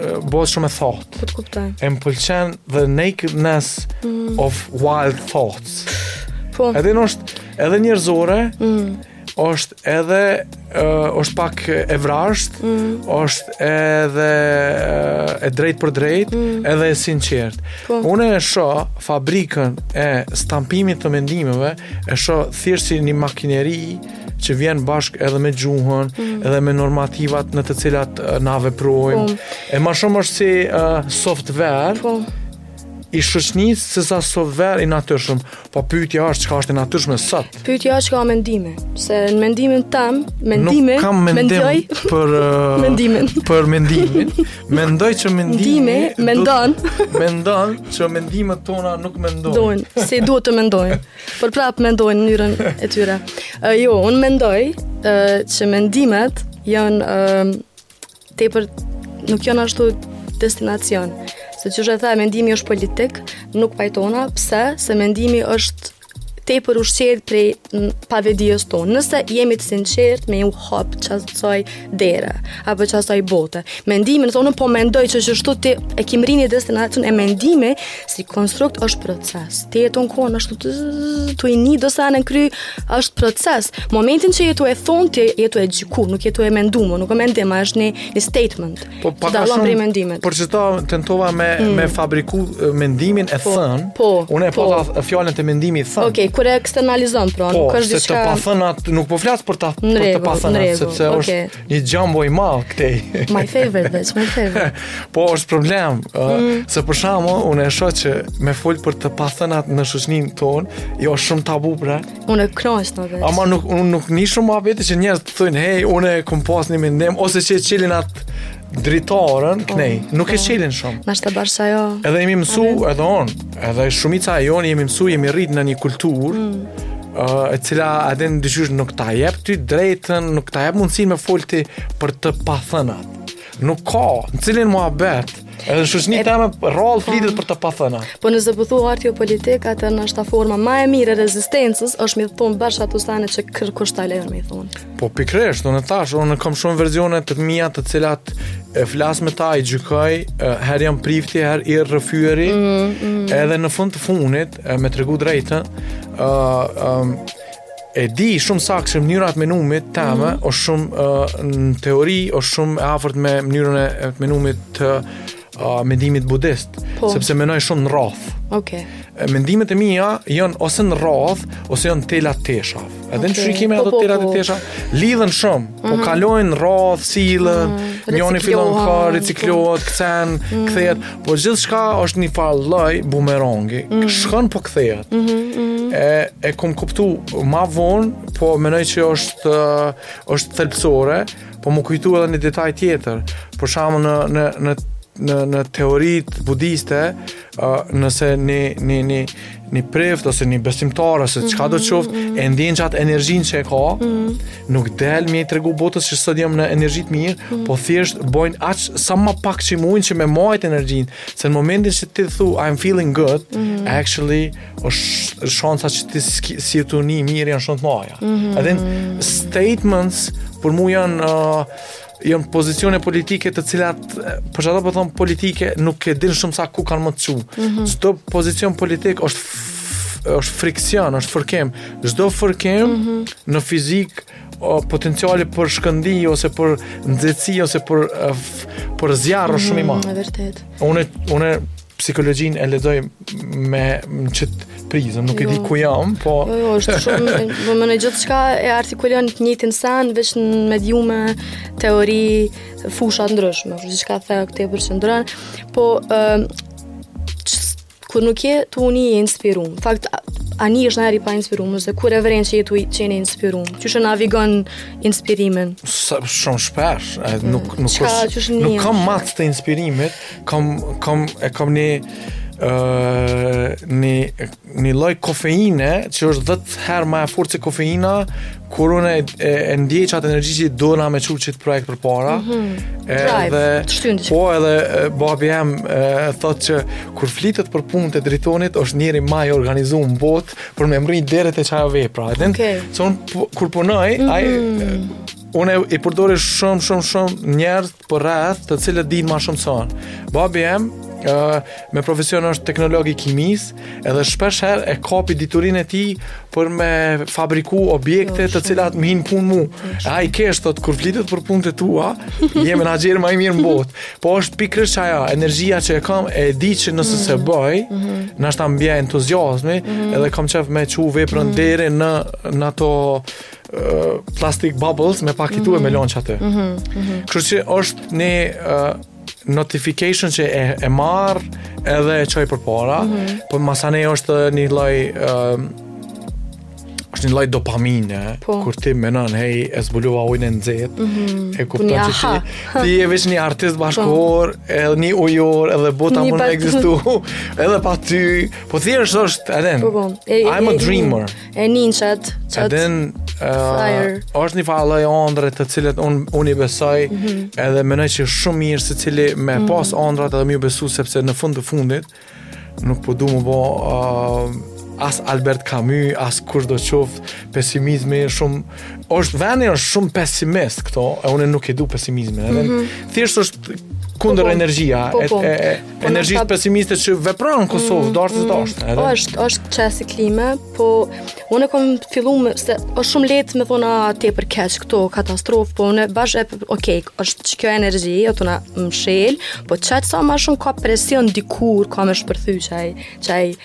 bëhet shumë e thatë. Po të kuptoj. E më pëlqen the nakedness mm. of wild thoughts. Po. Edhe në është edhe njerëzore, mm. është edhe uh, është pak e vrazhdë, mm. është edhe uh, e drejtpërdrejtë, mm. edhe e sinqertë. Po. Unë e shoh fabrikën e stampimit të mendimeve, e shoh thjesht si një makineri që vjen bashkë edhe me gjuhën, mm. edhe me normativat në të cilat uh, na veprojmë. Po. E më shumë është si uh, software. Po i shoqnisë sesa software i natyrshëm. Po pyetja është çka është e natyrshme sot? Pyetja është çka mendime, se në mendimin tem, mendime, nuk kam mendim mendoj, për uh, mendimin. Për mendimin, mendoj që mendimi mendon, mendon që mendimet tona nuk mendojnë. Dojn, se duhet të mendojnë. Por prap mendojnë në mënyrën e tyre. Uh, jo, unë mendoj uh, që mendimet janë uh, Tepër nuk janë ashtu destinacion. Se qysh e the, mendimi është politik, nuk pajtona, pse? Se mendimi është tepër ushqehet prej pavetëdijes tonë. Nëse jemi të sinqertë me ju hap qasaj dere, apo qasaj bote. Mendimin, thonë, po mendoj qështu ti e ke mrri ni destinacion e mendimi, Si konstrukt është proces. Ti je tanë kohën ashtu tu e ni derisa në kry është proces. Momentin që je tu e thonë ti je tu e gjyku, nuk je tu e mendu më, nuk e mendim, është një, një statement. Po pak a shumë mendimet. Për qata tentova me, mm. me fabriku mendimin e po, thënë, po, unë e po, po fjallën të mendimi thënë. Okej, okay, kur e eksternalizon, pra, po, nuk është diçka... Po, se të pathënat, nuk po flas për ta, për të pathënat, sepse është... Një xhambo i madh këtej. My favorite, that's my favorite. po është problem, uh, mm. se për shembull, unë e shoh që me fol për të pathënat në shoqninë tonë, janë shumë tabu pra. Unë e krahasoj me vetën. Ama nuk unë nuk ni shumë vetë që njerëz të thonë, "Hey, unë e kam pas një mendim ose që çelin atë dritaren, po, knej, nuk e po. çelin shumë." Ndoshta bash ajo. Edhe jemi mësu, edhe unë. Edhe shumica e jonë jemi mësu, jemi rritë në një kulturë, mm. e cila edhe në dashsh nuk ta jep ty të drejtën, nuk ta jep mundësinë me folë ti për të pathënat. Nuk ka, në cilin muhabet, Edhe në shoqni teme rrallë flitet për të pathëna. Po nëse po thua arti politik, atëherë ndoshta forma më e mirë e rezistencës, është m'i thon bash ato sene që kërkush s'ta lejon m'i thon. Po pikërisht, unë tash unë kam shumë versione të mia të cilat flas me ta i gjykoj, herë jam prifti, herë i rrëfyeri. Mm, mm, mm. Edhe në fund të fundit, me tregu drejtën, ë um, e di shumë saktë se mënyra e menumit tem mm. është shumë uh, në teori është shumë e afërt me mënyrën e menumit të uh, mendimit budist, po. sepse mendoj shumë në rreth. Okej. Okay. Mendimet e mia janë ose në rreth ose janë tela tesha. Edhe okay. në shkrime po, ato po, tela po, po. tesha lidhen shumë, mm -hmm. po mhm. kalojnë në rreth, sillen, mm -hmm. njëri fillon ka riciklohet, po. kcen, mm -hmm. kthehet, po gjithçka është njëfarë lloj bumerangi. Mm -hmm. Shkon po kthehet. Mm -hmm. E e kom kuptu ma vonë, po mendoj që është është thelbësore, Po m'u kujtu edhe një detaj tjetër, për shembull në, në, në në në teoritë budiste, uh, nëse ni ni ni ni prift ose ni besimtar ose mm -hmm. çka do të qoftë, mm -hmm. e ndjen çat energjinë që e ka, mm -hmm. nuk del me i tregu botës që sot jam në energji të mirë, mm -hmm. po thjesht bojn aq sa ma pak që mund që me majt energjinë, se në momentin që ti thu I'm feeling good, mm -hmm. actually është shansa që ti s'nihesh mirë janë shumë të mdhaja. Mm -hmm. Edhe statements për mu janë uh, janë pozicione politike të cilat për qata po them politike nuk e din shumë saktë ku kanë me të çu. Mhm. Çdo mm -hmm. pozicion politik është është friksion, është fërkim. Çdo fërkim mm -hmm. në fizik o, potenciali për shkëndi ose për nxehtësi ose për për zjarr është mm -hmm, shumë i mhm, madh. Është vërtet. Unë unë psikologjinë e lexoj me në qit prizëm, nuk e di jo. ku jam, po Jo, jo, është shumë po me gjithçka e artikulon të njëjtin sen veç në mediume, teori, fusha të ndryshme, veç çka the këtë për çndrën, po ë kur nuk je tu u ni i inspirum. Fakt a ni është njeri pa inspirim, ose kur e vren që je tu qenë inspirum. Qysh e navigon inspirimin. Sa shumë shpesh, nuk nuk është. Nuk kam mat të inspirimit. Kam, kam, e kam një një një lloj kofeine që është 10 herë më e fortë se kofeina kur unë e, e, e ndjej qat energji që dona me çu qit projekt përpara. Mm -hmm. Edhe Drive, po edhe babi jem thotë që kur flitet për punën e dritonit është njeri ma i organizum në botë për me mbri deri te qajo vepra. Edhe okay. so, kur punoj, mm -hmm. mhm. unë i përdori shumë shumë shumë njerëz përreth, të cilët dinë ma shumë se unë. Babi em, me profesion është teknolog i kimisë, edhe shpesh herë e kapi diturinë e tij për me fabriku objekte të cilat më hinë punë mu. Ai kesh, thotë, kur flitet për punë të tua, je menaxheri ma i mirë në botë. Po është pikërisht ajo, energjia që e kam, e di që nëse s'e mhm. bëj, mhm. më ka me m'u humb entuziasmi, mhm. edhe kam qef me çu veprën deri në, në ato plastic bubbles me paketu mm -hmm. me mhm. lonç atë. Mm -hmm. Kështu që është një uh, notification që e, e marr edhe e çoj përpara, mm -hmm. por masanej është një lloj uh, është një lloj dopamine po. kur ti mendon hey e zbulova ujin e nxehtë mm -hmm. e kupton që ti, ti je vetë një artist bashkëkohor po. edhe një ujor edhe bota mund të ekzistojë edhe pa ty po thjesht është edhe po, po. I'm a dreamer E ni qat, qat. Edhe uh, është një fjalë e andrra të cilat un un i besoj, mm -hmm. edhe mendoj që shumë mirë secili me mm -hmm. pas andrrat edhe me u besu sepse në fund të fundit nuk po du m'u bo uh, as Albert Camus, as kushdo qoftë pesimizmi shumë është vani është shumë pesimist këto, e unë nuk e du pesimizmin, edhe mm -hmm. thjesht është kundër po, po. energjia po, po. e, e, e Po energjisë pesimiste që vepron në Kosovë, mm, dorë të dorë. Mm, po është është qasi klime, po unë kam filluar se është shumë lehtë me thon a tepër keq këto katastrofë, po unë bash e ok, është çka kjo energji, o tu na mshel, po qat sa ma shumë ka presion dikur ka me shpërthy qaj, qaj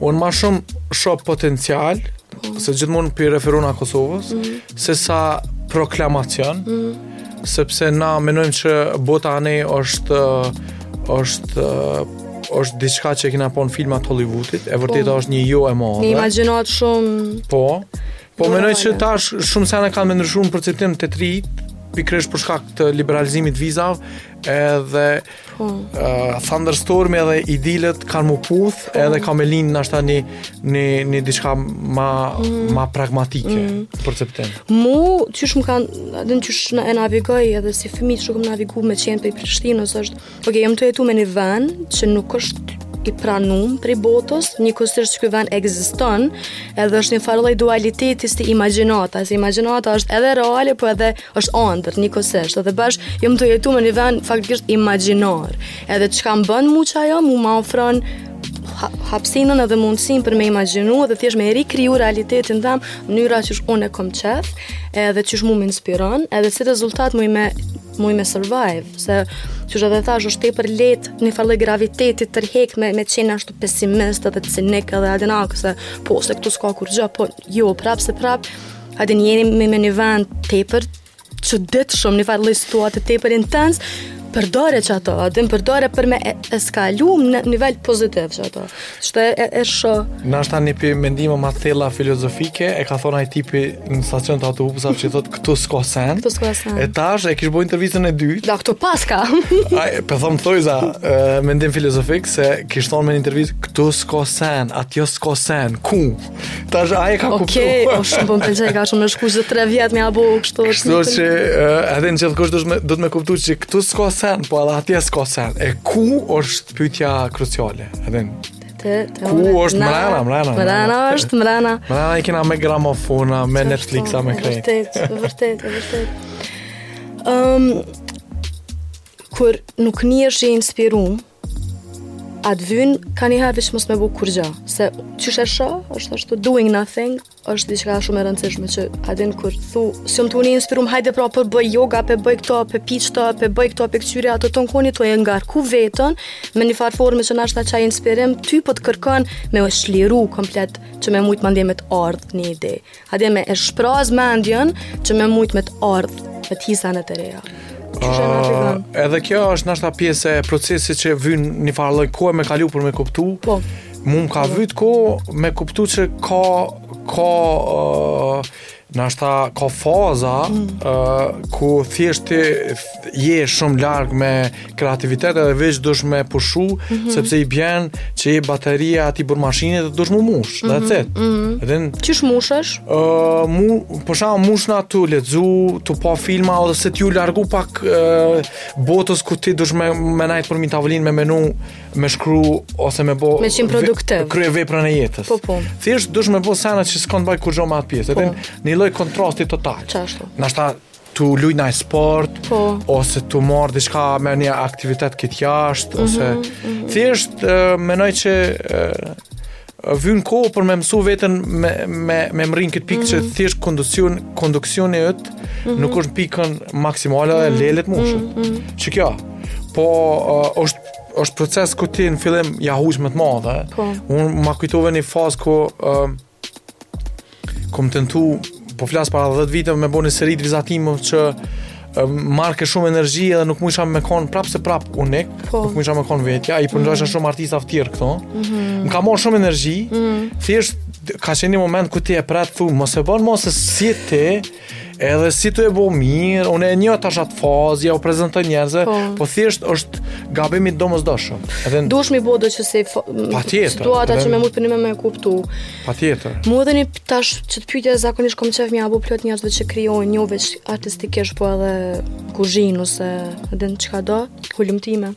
Unë ma shumë shoh potencial, po. se gjithmonë po i referohna Kosovës, mm -hmm. se sa proklamacion, mm -hmm. sepse na menojmë që bota anej është, është është diçka që e kena pa në filmat e Hollywoodit, e vërteta po, është një jo e madhe. Një imagjinatë shumë... Po, po menoj që tash shumë sene kanë me ndryshu në perceptim te të rijtë, pikërisht për shkak të liberalizimit të vizave, edhe Uh, thunderstormi edhe idilet kanë mu puth mm. edhe ka me linë nashta një, një, një diçka ma, mm. ma pragmatike mm. për mu qysh me kanë edhe qysh me e navigu edhe si fëmi qysh me navigu me qenë prej Prishtinës është ok, jam tu jetu me një ven që nuk është i pranum prej botës njëkohësisht ky ven egziston edhe është një farë lloj dualiteti si imaginata si imaginata është edhe reale po edhe është andërr njëkohësisht dhe bash jam tu jetu me një vend faktikisht imagjinar. Edhe çka më bën mua ajo, mua më ofron hapësinën edhe mundësin për me imagjinu edhe thjesht me e rikriju realitetin tem në mënyra qysh unë e kom qef edhe qysh mu më inspiron edhe si rezultat mu i me mu i me survive se siç edhe thash është tepër let një farë gravitetit të tërhek me, me qenë ashtu pesimist edhe cinik edhe a din kjo po se këtu s'ka kurgjë po jo prap se prap A din jemi me me një vend tepër që ditësh, një farë situatë tepër intens, përdore qato, a din përdore për me eskalu në nivel pozitiv qato. Shtë e, e shë... Nashta një prej mendimeve ma thella filozofike, e ka thonë ai tipi në stacion të autobusave që i thotë këtu s'ko sen. Këtu s'ko sen. E tash e kishë bo intervistën e dytë. Tha, këtu paska. a, po thom thojza mendim filozofik se kishë thonë me një intervistë këtu s'ko sen, atje s'ko sen, ku? Tash ai ka kuptu. Okej, okay, po shumë po më pëlqen ka shku qato 3 vjet me apo kështu. Kështu që uh, edhe ni gjithë dashtë me kuptu se këtu s'ka sen, po edhe atje s'ka sen. E ku është pyetja kruciale? Edhe Te, te Ku është mrena, mrena? Mrena është mrena. Mrena i kena me gramofona, me Netflix, me krejt. Vërtet, vërtet, vërtet. Um, kur nuk njeri është i inspirum, Atë vyn, kanjëherë veç mos me bu kurgja, se qysh e sho, është ashtu doing nothing, është diçka shumë e rëndësishme që a din kur thu, s'jom tu u ni inspirum, hajde pra po e boj yoga, po e boj këto, po e pi qëto, po e boj këto, po i këqyri ato domethon, tu e ngarku vetën, me një farë formë që nashta qai inspirim, ty po të kërkon me e çliru komplet që me mujtë mandej me të ardhë një ide. A din me e shpraz mendjen që me mujt me të ardhë, me të hi sanet e reja. Uh, edhe kjo është nashta pjesë e procesit që vyn një farë lloj kohë me kalu për me kuptu. Po. Mu më ka vytë kohë me kuptu që ka, ka uh, nashta ka faza mm. uh, ku thjesht i je shumë larg me kreativitet edhe veç dush me pushu mm -hmm. sepse i bjen që je bateria aty për mashinën dhe dush mu mush mm -hmm. that's it mm -hmm. edhe qysh mushesh ë uh, mu për shembull nashta tu lexu tu pa do filma ose tu u largu pak uh, botës ku ti dush me me najt përmi tavolinë me menu me shkru ose me bë me qenë produktiv kryeveprën e jetës po po thjesht dush me bë sana që s'kan t'bajnë kurrë me atë pjesë po. edhe një lloj kontrasti total qashtu na Tu luj në sport, po. ose tu marrë diçka me një aktivitet qit jashtë, mm -hmm, ose... Mm -hmm. Thjesht, uh, menoj që vyn kohë për me mësu veten me me me mrri këtë pikë mm -hmm. që thjesht kondicion kondicioni yt mm -hmm. nuk është n'pikën maksimale mm -hmm. le le t'mushet. Mm -hmm. Që kjo. Po uh, është është proces ku ti në fillim ja hup më të madhe. Po. Unë m'u kujtu një fazë ku uh, Kom tentu, po flas para 10 viteve me bo ni seri të vizatimeve që merrke shumë energji edhe nuk mujsha me kon prap se prap unik, po. nuk mujsha me kon vetja, i përngjojsha mm -hmm. shumë artistave tjerë këto. Mm -hmm. Më ka marrë shumë energji. Mm -hmm. Thjesht ka qenë një moment ku ti e pret thu, mos e bon mos se s'je ti. Edhe si tu e bo mirë, unë e njita n'atë fazë, jau prezentoj njerëzve, po, po thjesht është gabimi i domosdoshëm. Edhe... Duhet me bo do që se patjetër, situata edhe... që me mujt përnime me kuptu. Patjetër. Mu edhe një tash që pytje zakonisht kom qef me jau bo plot njerëzve që krijojnë jo veç artistikisht po edhe kuzhinë ose edhe në çkado, hulumtime.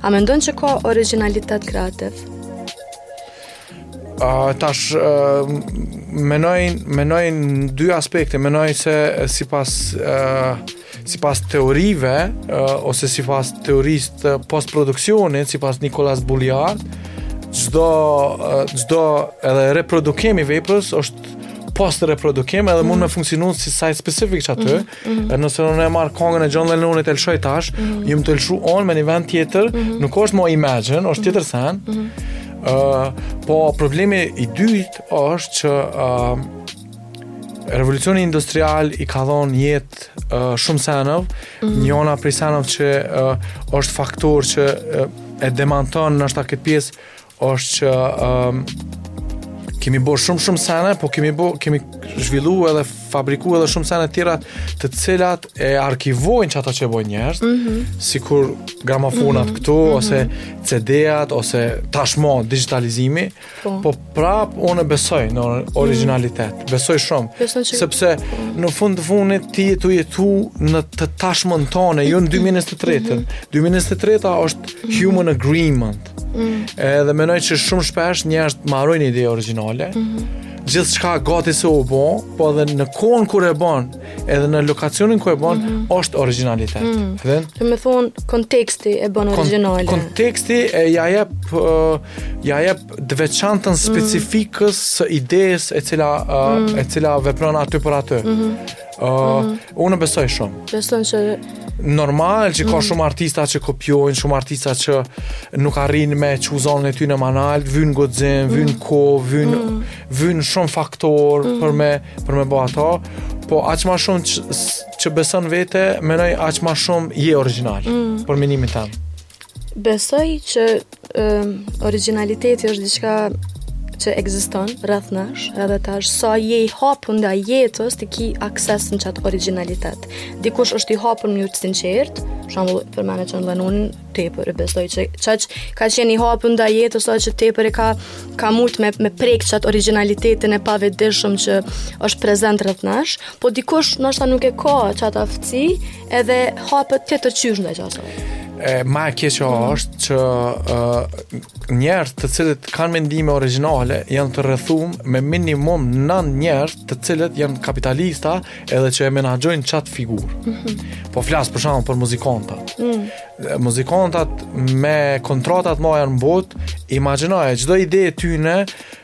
A mendon që ka origjinalitet kreativ? Uh, tash uh, menoj menoj n'dy aspekte menoj se sipas uh, sipas teorive uh, ose sipas teorisë të postproduksionit sipas Nicolas Bourriaud çdo çdo uh, edhe reprodukim i veprës është postreprodukim edhe mm -hmm. mund mhm. me funksionu si site specific aty mm -hmm Mm -hmm. E nëse unë e marr kongën e John Lennonit e lshoj tash, mm -hmm. jom tu e lshu kon me një vend tjetër, mm -hmm. nuk është mo Imagine, është mm -hmm. tjetër sen. Mm -hmm. uh, po problemi i dytë është që uh, revolucioni industrial i ka dhonë jetë uh, shumë seneve, mm -hmm. njona prej seneve që uh, është faktor që uh, e demanton nashta këtë pjesë është që um, kemi bo shumë shumë sene, po kemi bo, kemi zhvillu edhe fabriku edhe shumë sene tjera të cilat e arkivojnë qata që bojnë njerëz, mm -hmm. sikur gramofonat mm -hmm. këtu, mm -hmm. ose CD-at, ose tashmo digitalizimi, po, po prap unë besoj në origjinalitet, mm -hmm. besoj shumë, Beson që... sepse mm -hmm. në fund të funit ti je tu jetu në të tashmën tane, jo në 2023, mm -hmm. 2023 është human agreement, Mm. Edhe mendoj që shumë shpesh njerëzt marrojnë ide origjinale. Mm -hmm. Gjithçka gati se osht bo, po edhe në kohën kur e bon, edhe në lokacionin ku e bon, mm -hmm. është origjinalitet. Mm -hmm. Dhe? Domethonë, konteksti e bon origjinale. Kon konteksti e ja jep, uh, ja jep të veçantën mhm. specifikës mm -hmm. së idejes e cila, uh, mm -hmm. e cila vepron aty për aty. Mm -hmm. Uh, unë besoj shumë. Besoj se normal që ka mm. shumë artista që kopjojnë, shumë artista që nuk arrin me çu zanin e tyne ma nalt, vyn guxim, mm. vyn kohë, vyn mm. vyn shumë faktorë mm. për me për me bo ato, po aq ma shumë që, që beson veten, menoj aq ma shumë je origjinal mm. për menimin tem. Besoj që origjinaliteti është diçka që ekziston rreth nash, edhe tash sa je i hapun ndaj jetës, ti ki akses në qat origjinalitet. Dikush është i hapun në mënyrë të sinqertë, për shembull, për mëna që ndon unë tepër e besoj që çaj ka qenë i hapur ndaj jetës, sa që tepër e ka ka mund me me prek çat originalitetin e pavetdijshëm që është prezant rreth nesh, po dikush ndoshta nuk e ka çat aftësi, Edhe hapët të të qysh nga gjasëve. E, ma e keqo mm. është që uh, njerëz të cilët kanë mendime origjinale janë të rrethum me minimum nëntë njerëz të cilët janë kapitalista edhe që e menaxhojnë qatë figurë. Mm -hmm. Po flas për shembull për muzikantat. Mm. Muzikantat me kontratat ma të mdhaja n'botë, imagjinoje, çdo ide e tyne,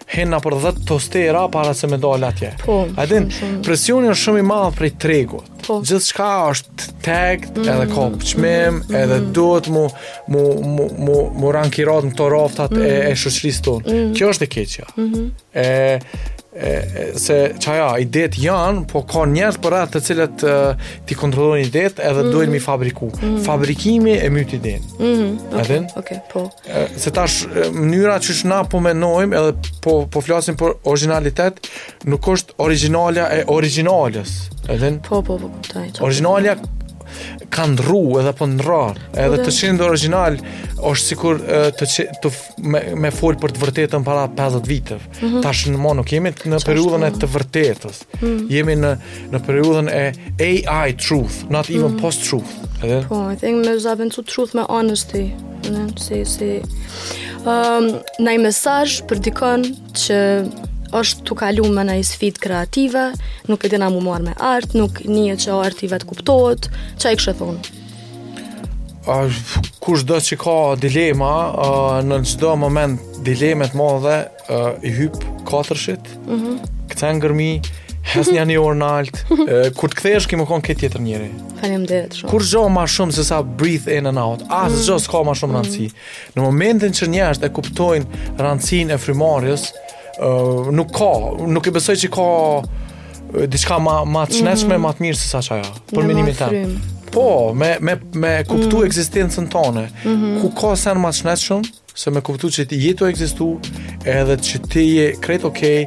hin nëpër 10 tostera para se me dalë atje. Po. A din, presioni është shumë i madh prej tregut. Po. Gjithçka është tagged, mm. edhe ka çmim, mm. edhe duhet mu, mu, mu, mu, mu rangirat në to raftat mm. e, e shoqërisë tonë. Mm. Kjo është e keqja. Mm -hmm. e, e, e, se qajo, idetë janë, po ka njerëz prapë të cilët e, t'i kontrollojnë idetë edhe mm. duhet m'i fabriku. Mm. Fabrikimi e myt idenë. Mm. Okay. Okay, po. e, se tash mënyra qysh na po menojmë edhe po, po flasim për origjinalitet, Nuk është origjinalja e origjinales, e din? Po, po, po, kuptoj. Po. Origjinalja ka ndrru edhe po ndrron, po, edhe të qenit origjinal është sikur të, që, të me, me fol për të vërtetën para 50 viteve mm -hmm. tash ne mo nuk jemi në periudhën e të vërtetës mm -hmm. jemi në, në periudhën e AI truth not even mm -hmm. post truth edhe? po, I think me zavendsu truth me honesty në, si, si um, një mesazh për dikon Që është tu kalu me një sfidë kreative, nuk e di a mu marrë me art, nuk një që art i vetë kuptohet, çka i kishe thonë? kushdo që ka dilema, uh, në çdo moment dileme t'madhe uh, hyp katërshit, mm -hmm. shko n'Gërmi, hec një një orë nalt, uh, kur të kthehesh ki me konë krejt tjetër njeri. Faleminderit shumë. Kurgjo ma shumë se sa breathe in and out, as mm -hmm. gjo s'ka ma shumë mm -hmm. rëndësi. Në momentin që njerëzit e kuptojnë rëndësinë e frymëmarrjes, nuk ka, nuk e besoj që ka diçka ma ma të shnetshme, mhm. ma të mirë se sa qajo. Për menimin tim. Po, me me me kuptu mhm. ekzistencën tonë. Mhm. Ku ka sen ma të shnetshëm se me kuptu që ti je tu ekzistu, edhe që ti je krejt okay,